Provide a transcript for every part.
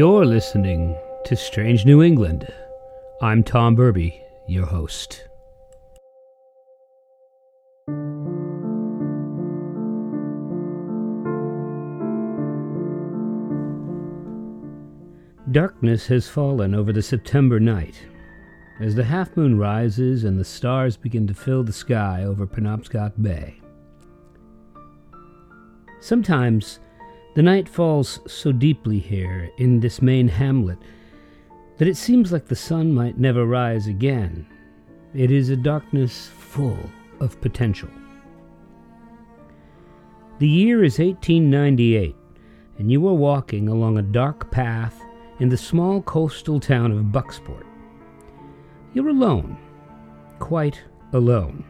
You're listening to Strange New England. I'm Tom Burby, your host. Darkness has fallen over the September night. As the half moon rises and the stars begin to fill the sky over Penobscot Bay. Sometimes the night falls so deeply here in this Maine hamlet that it seems like the sun might never rise again. It is a darkness full of potential. The year is 1898, and you are walking along a dark path in the small coastal town of Bucksport. You're alone, quite alone.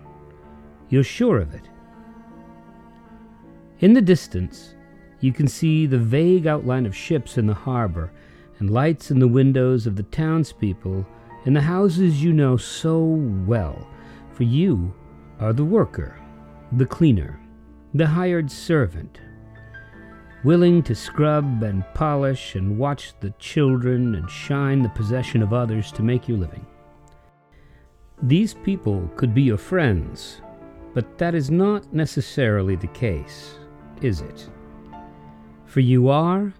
You're sure of it. In the distance, you can see the vague outline of ships in the harbor and lights in the windows of the townspeople in the houses you know so well, for you are the worker, the cleaner, the hired servant, willing to scrub and polish and watch the children and shine the possession of others to make your living. These people could be your friends, but that is not necessarily the case, is it? For you are,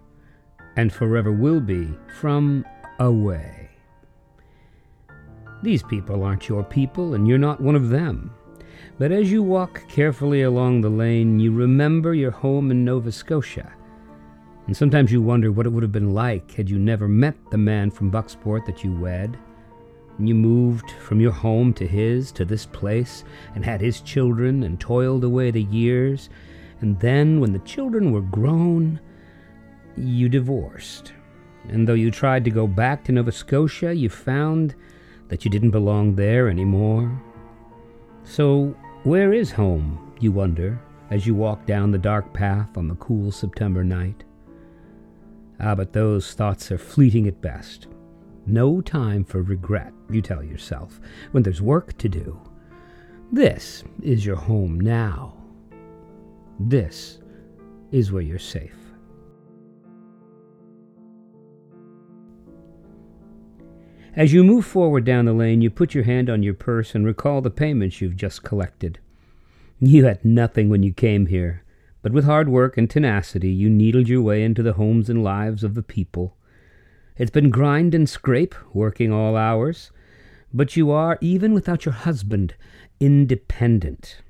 and forever will be, from away. These people aren't your people, and you're not one of them. But as you walk carefully along the lane, you remember your home in Nova Scotia. And sometimes you wonder what it would have been like had you never met the man from Bucksport that you wed. And you moved from your home to his, to this place, and had his children, and toiled away the years, and then, when the children were grown, you divorced. And though you tried to go back to Nova Scotia, you found that you didn't belong there anymore. So, where is home, you wonder, as you walk down the dark path on the cool September night? Ah, but those thoughts are fleeting at best. No time for regret, you tell yourself, when there's work to do. This is your home now. This is where you're safe. As you move forward down the lane, you put your hand on your purse and recall the payments you've just collected. You had nothing when you came here, but with hard work and tenacity, you needled your way into the homes and lives of the people. It's been grind and scrape, working all hours, but you are, even without your husband, independent.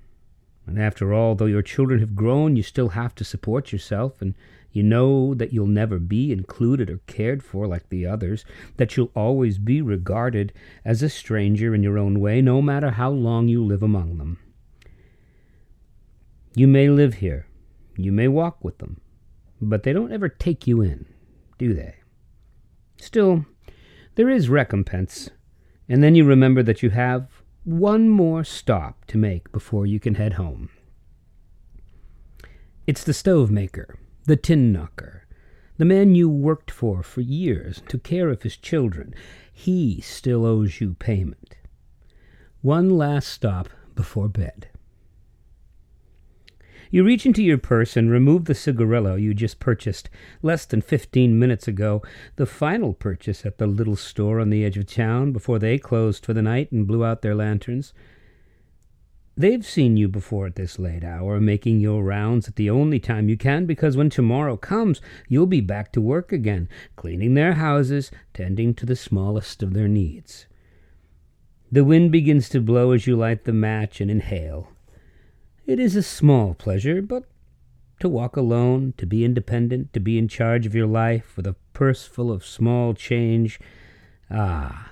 And after all, though your children have grown, you still have to support yourself, and you know that you'll never be included or cared for like the others, that you'll always be regarded as a stranger in your own way, no matter how long you live among them. You may live here, you may walk with them, but they don't ever take you in, do they? Still, there is recompense, and then you remember that you have one more stop to make before you can head home. It's the stove maker, the tin knocker, the man you worked for for years and took care of his children. He still owes you payment. One last stop before bed. You reach into your purse and remove the cigarillo you just purchased less than fifteen minutes ago, the final purchase at the little store on the edge of town before they closed for the night and blew out their lanterns. They've seen you before at this late hour, making your rounds at the only time you can, because when tomorrow comes, you'll be back to work again, cleaning their houses, tending to the smallest of their needs. The wind begins to blow as you light the match and inhale. It is a small pleasure, but to walk alone, to be independent, to be in charge of your life with a purse full of small change, ah,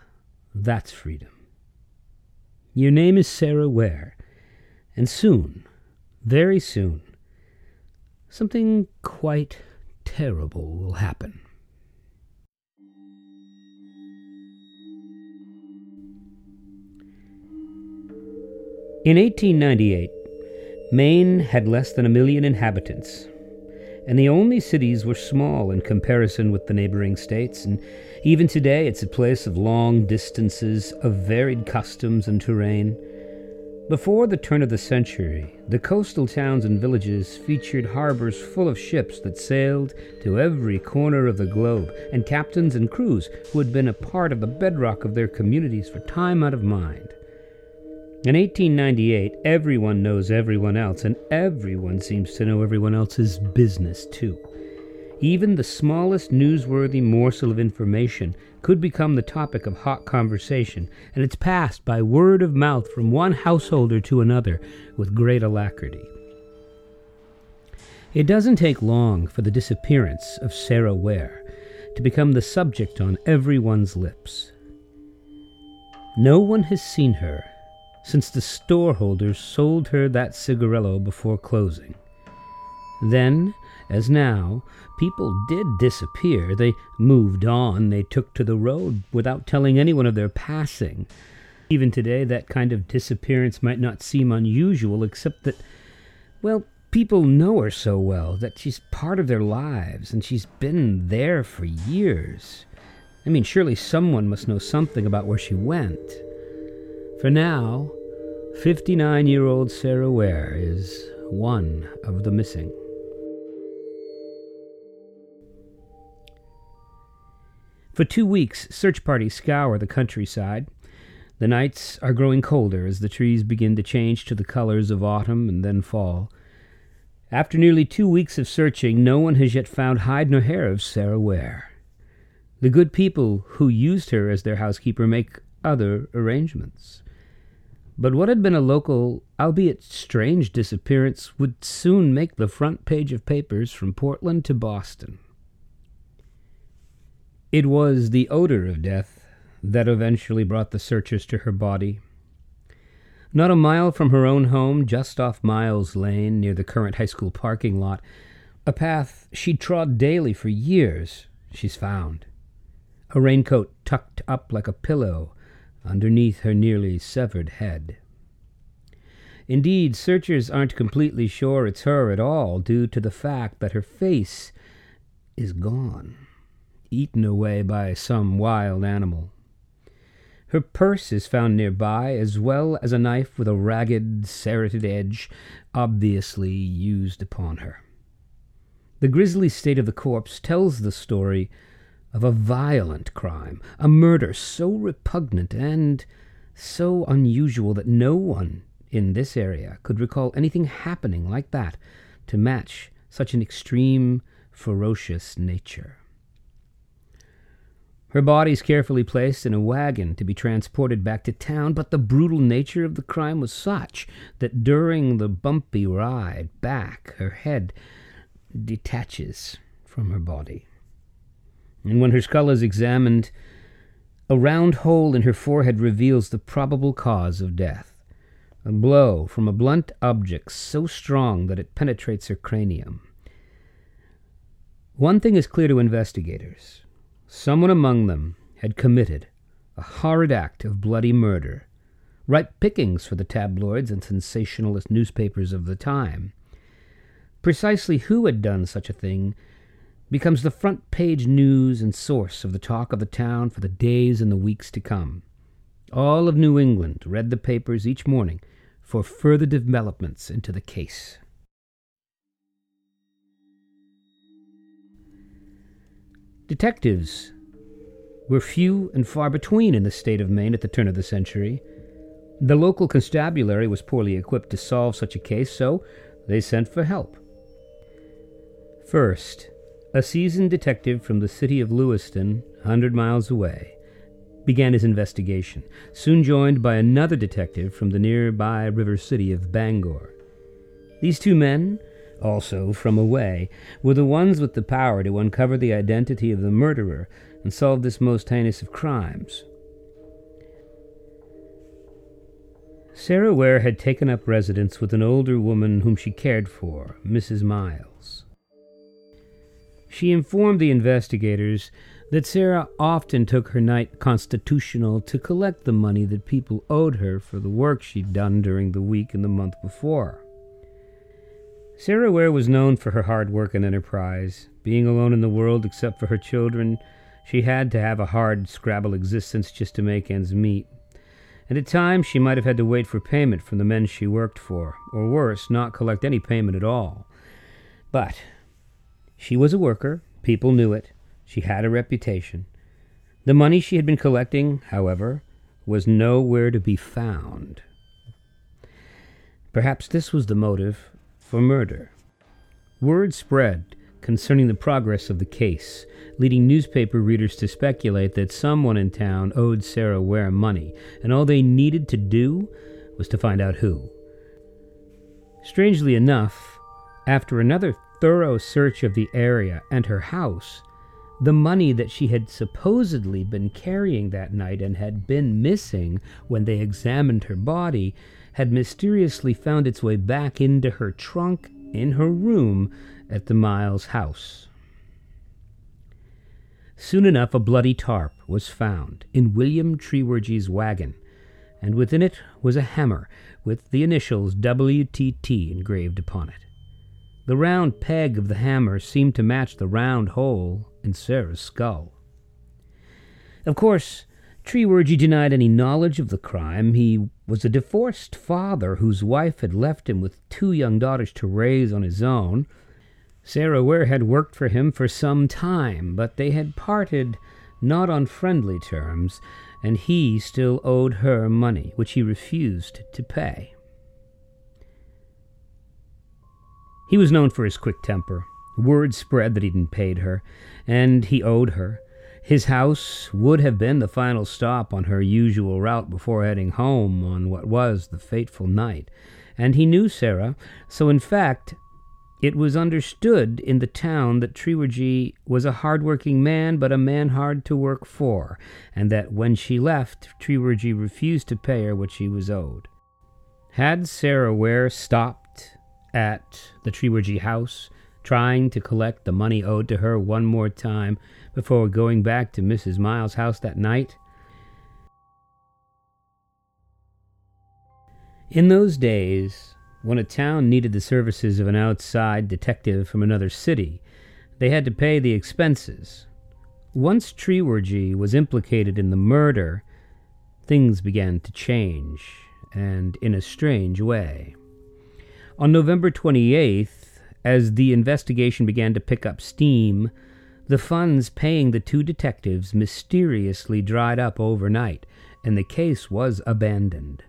that's freedom. Your name is Sarah Ware, and soon, very soon, something quite terrible will happen. In 1898, Maine had less than a million inhabitants, and the only cities were small in comparison with the neighboring states, and even today it's a place of long distances, of varied customs and terrain. Before the turn of the century, the coastal towns and villages featured harbors full of ships that sailed to every corner of the globe, and captains and crews who had been a part of the bedrock of their communities for time out of mind. In 1898, everyone knows everyone else, and everyone seems to know everyone else's business, too. Even the smallest newsworthy morsel of information could become the topic of hot conversation, and it's passed by word of mouth from one householder to another with great alacrity. It doesn't take long for the disappearance of Sarah Ware to become the subject on everyone's lips. No one has seen her since the storeholders sold her that cigarillo before closing. Then, as now, people did disappear. They moved on, they took to the road without telling anyone of their passing. Even today, that kind of disappearance might not seem unusual, except that, well, people know her so well that she's part of their lives and she's been there for years. I mean, surely someone must know something about where she went. For now, 59 year old Sarah Ware is one of the missing. For two weeks, search parties scour the countryside. The nights are growing colder as the trees begin to change to the colors of autumn and then fall. After nearly two weeks of searching, no one has yet found hide nor hair of Sarah Ware. The good people who used her as their housekeeper make other arrangements. But what had been a local, albeit strange, disappearance would soon make the front page of papers from Portland to Boston. It was the odor of death that eventually brought the searchers to her body. Not a mile from her own home, just off Miles Lane near the current high school parking lot, a path she'd trod daily for years, she's found. A raincoat tucked up like a pillow underneath her nearly severed head. Indeed, searchers aren't completely sure it's her at all, due to the fact that her face is gone eaten away by some wild animal. Her purse is found nearby, as well as a knife with a ragged, serrated edge, obviously used upon her. The grisly state of the corpse tells the story of a violent crime, a murder so repugnant and so unusual that no one in this area could recall anything happening like that to match such an extreme, ferocious nature. Her body is carefully placed in a wagon to be transported back to town, but the brutal nature of the crime was such that during the bumpy ride back, her head detaches from her body. And when her skull is examined, a round hole in her forehead reveals the probable cause of death. A blow from a blunt object so strong that it penetrates her cranium. One thing is clear to investigators Someone among them had committed a horrid act of bloody murder, ripe pickings for the tabloids and sensationalist newspapers of the time. Precisely who had done such a thing becomes the front page news and source of the talk of the town for the days and the weeks to come. All of New England read the papers each morning for further developments into the case. Detectives were few and far between in the state of Maine at the turn of the century. The local constabulary was poorly equipped to solve such a case, so they sent for help. First, a seasoned detective from the city of Lewiston, a hundred miles away, began his investigation, soon joined by another detective from the nearby river city of Bangor. These two men also from away, were the ones with the power to uncover the identity of the murderer and solve this most heinous of crimes. Sarah Ware had taken up residence with an older woman whom she cared for, Mrs. Miles. She informed the investigators that Sarah often took her night constitutional to collect the money that people owed her for the work she'd done during the week and the month before. Sarah Ware was known for her hard work and enterprise. Being alone in the world except for her children, she had to have a hard, scrabble existence just to make ends meet. and at times she might have had to wait for payment from the men she worked for, or worse, not collect any payment at all. But she was a worker, people knew it, she had a reputation. The money she had been collecting, however, was nowhere to be found. Perhaps this was the motive for murder. Word spread concerning the progress of the case, leading newspaper readers to speculate that someone in town owed Sarah Ware money, and all they needed to do was to find out who. Strangely enough, after another thorough search of the area and her house, the money that she had supposedly been carrying that night and had been missing when they examined her body had mysteriously found its way back into her trunk in her room at the Miles house. Soon enough, a bloody tarp was found in William Treworgy's wagon, and within it was a hammer with the initials WTT engraved upon it. The round peg of the hammer seemed to match the round hole in Sarah's skull. Of course, Treworgy denied any knowledge of the crime. He was a divorced father whose wife had left him with two young daughters to raise on his own. Sarah Ware had worked for him for some time, but they had parted not on friendly terms, and he still owed her money, which he refused to pay. He was known for his quick temper. Word spread that he'd paid her, and he owed her. His house would have been the final stop on her usual route before heading home on what was the fateful night. And he knew Sarah, so in fact, it was understood in the town that Treworgy was a hard-working man, but a man hard to work for, and that when she left, Treworgy refused to pay her what she was owed. Had Sarah Ware stopped at the Treworgy house, trying to collect the money owed to her one more time before going back to Mrs. Miles' house that night? In those days, when a town needed the services of an outside detective from another city, they had to pay the expenses. Once Treworgy was implicated in the murder, things began to change, and in a strange way. On November 28th, as the investigation began to pick up steam, the funds paying the two detectives mysteriously dried up overnight, and the case was abandoned.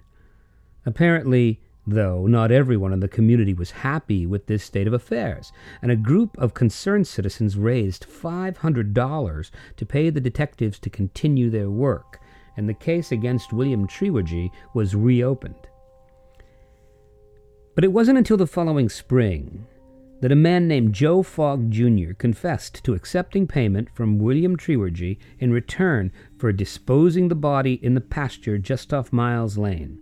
Apparently, though, not everyone in the community was happy with this state of affairs, and a group of concerned citizens raised $500 to pay the detectives to continue their work, and the case against William Treworgy was reopened. But it wasn't until the following spring that a man named Joe Fogg Jr. confessed to accepting payment from William Treworgy in return for disposing the body in the pasture just off Miles Lane.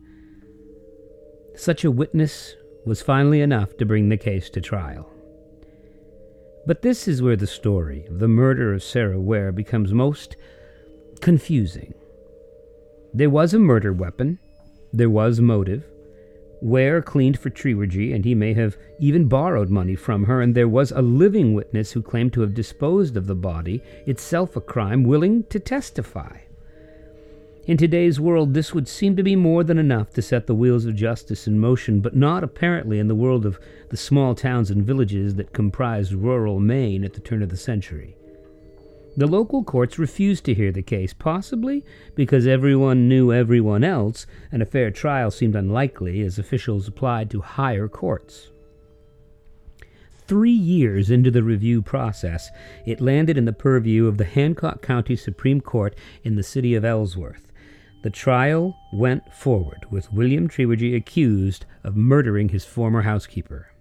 Such a witness was finally enough to bring the case to trial. But this is where the story of the murder of Sarah Ware becomes most confusing. There was a murder weapon, there was motive, Ware cleaned for Treworgy, and he may have even borrowed money from her, and there was a living witness who claimed to have disposed of the body, itself a crime, willing to testify. In today's world, this would seem to be more than enough to set the wheels of justice in motion, but not apparently in the world of the small towns and villages that comprised rural Maine at the turn of the century. The local courts refused to hear the case, possibly because everyone knew everyone else, and a fair trial seemed unlikely as officials applied to higher courts. Three years into the review process, it landed in the purview of the Hancock County Supreme Court in the city of Ellsworth. The trial went forward with William Treworgy accused of murdering his former housekeeper.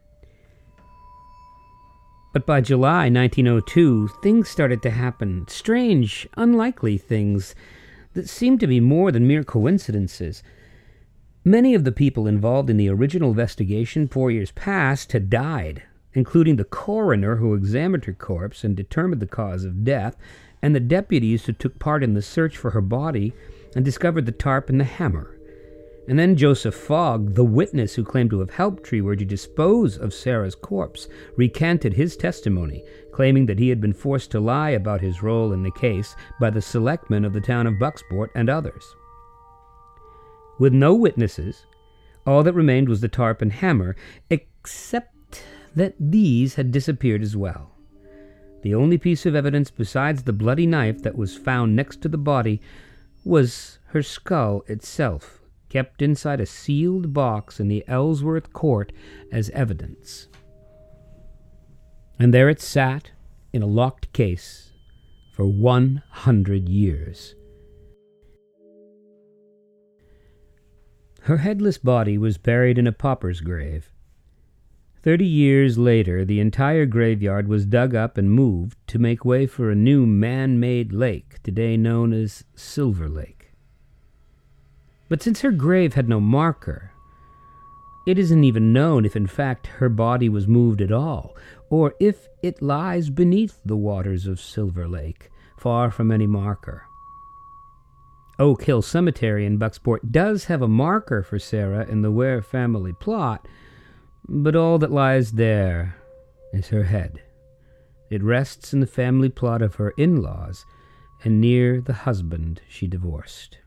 But by July 1902, things started to happen. Strange, unlikely things that seemed to be more than mere coincidences. Many of the people involved in the original investigation four years past had died, including the coroner who examined her corpse and determined the cause of death, and the deputies who took part in the search for her body and discovered the tarp and the hammer. And then Joseph Fogg, the witness who claimed to have helped Treeward to dispose of Sarah's corpse, recanted his testimony, claiming that he had been forced to lie about his role in the case by the selectmen of the town of Bucksport and others. With no witnesses, all that remained was the tarp and hammer, except that these had disappeared as well. The only piece of evidence besides the bloody knife that was found next to the body was her skull itself, kept inside a sealed box in the Ellsworth court as evidence. And there it sat in a locked case for 100 years. Her headless body was buried in a pauper's grave. Thirty years later, the entire graveyard was dug up and moved to make way for a new man made lake, today known as Silver Lake. But since her grave had no marker, it isn't even known if in fact her body was moved at all, or if it lies beneath the waters of Silver Lake, far from any marker. Oak Hill Cemetery in Bucksport does have a marker for Sarah in the Ware family plot, but all that lies there is her head. It rests in the family plot of her in laws and near the husband she divorced.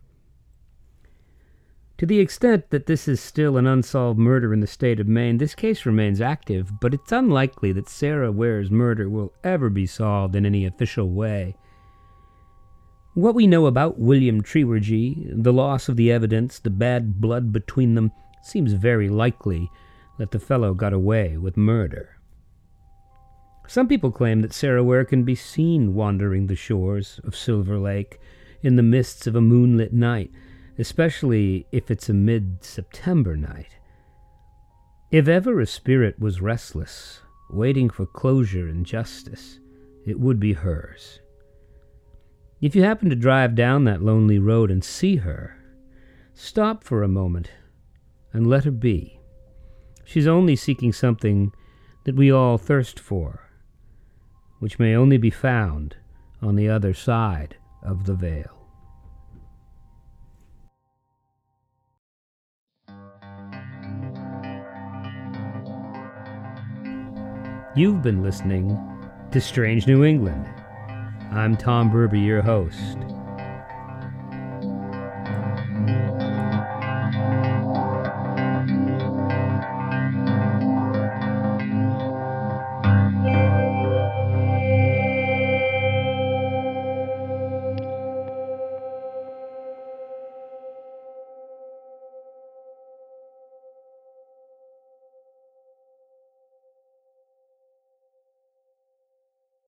To the extent that this is still an unsolved murder in the state of Maine, this case remains active, but it's unlikely that Sarah Ware's murder will ever be solved in any official way. What we know about William Treworgy, the loss of the evidence, the bad blood between them, seems very likely that the fellow got away with murder. Some people claim that Sarah Ware can be seen wandering the shores of Silver Lake in the mists of a moonlit night, especially if it's a mid September night. If ever a spirit was restless, waiting for closure and justice, it would be hers. If you happen to drive down that lonely road and see her, stop for a moment and let her be. She's only seeking something that we all thirst for, which may only be found on the other side of the veil. You've been listening to Strange New England. I'm Tom Berber, your host.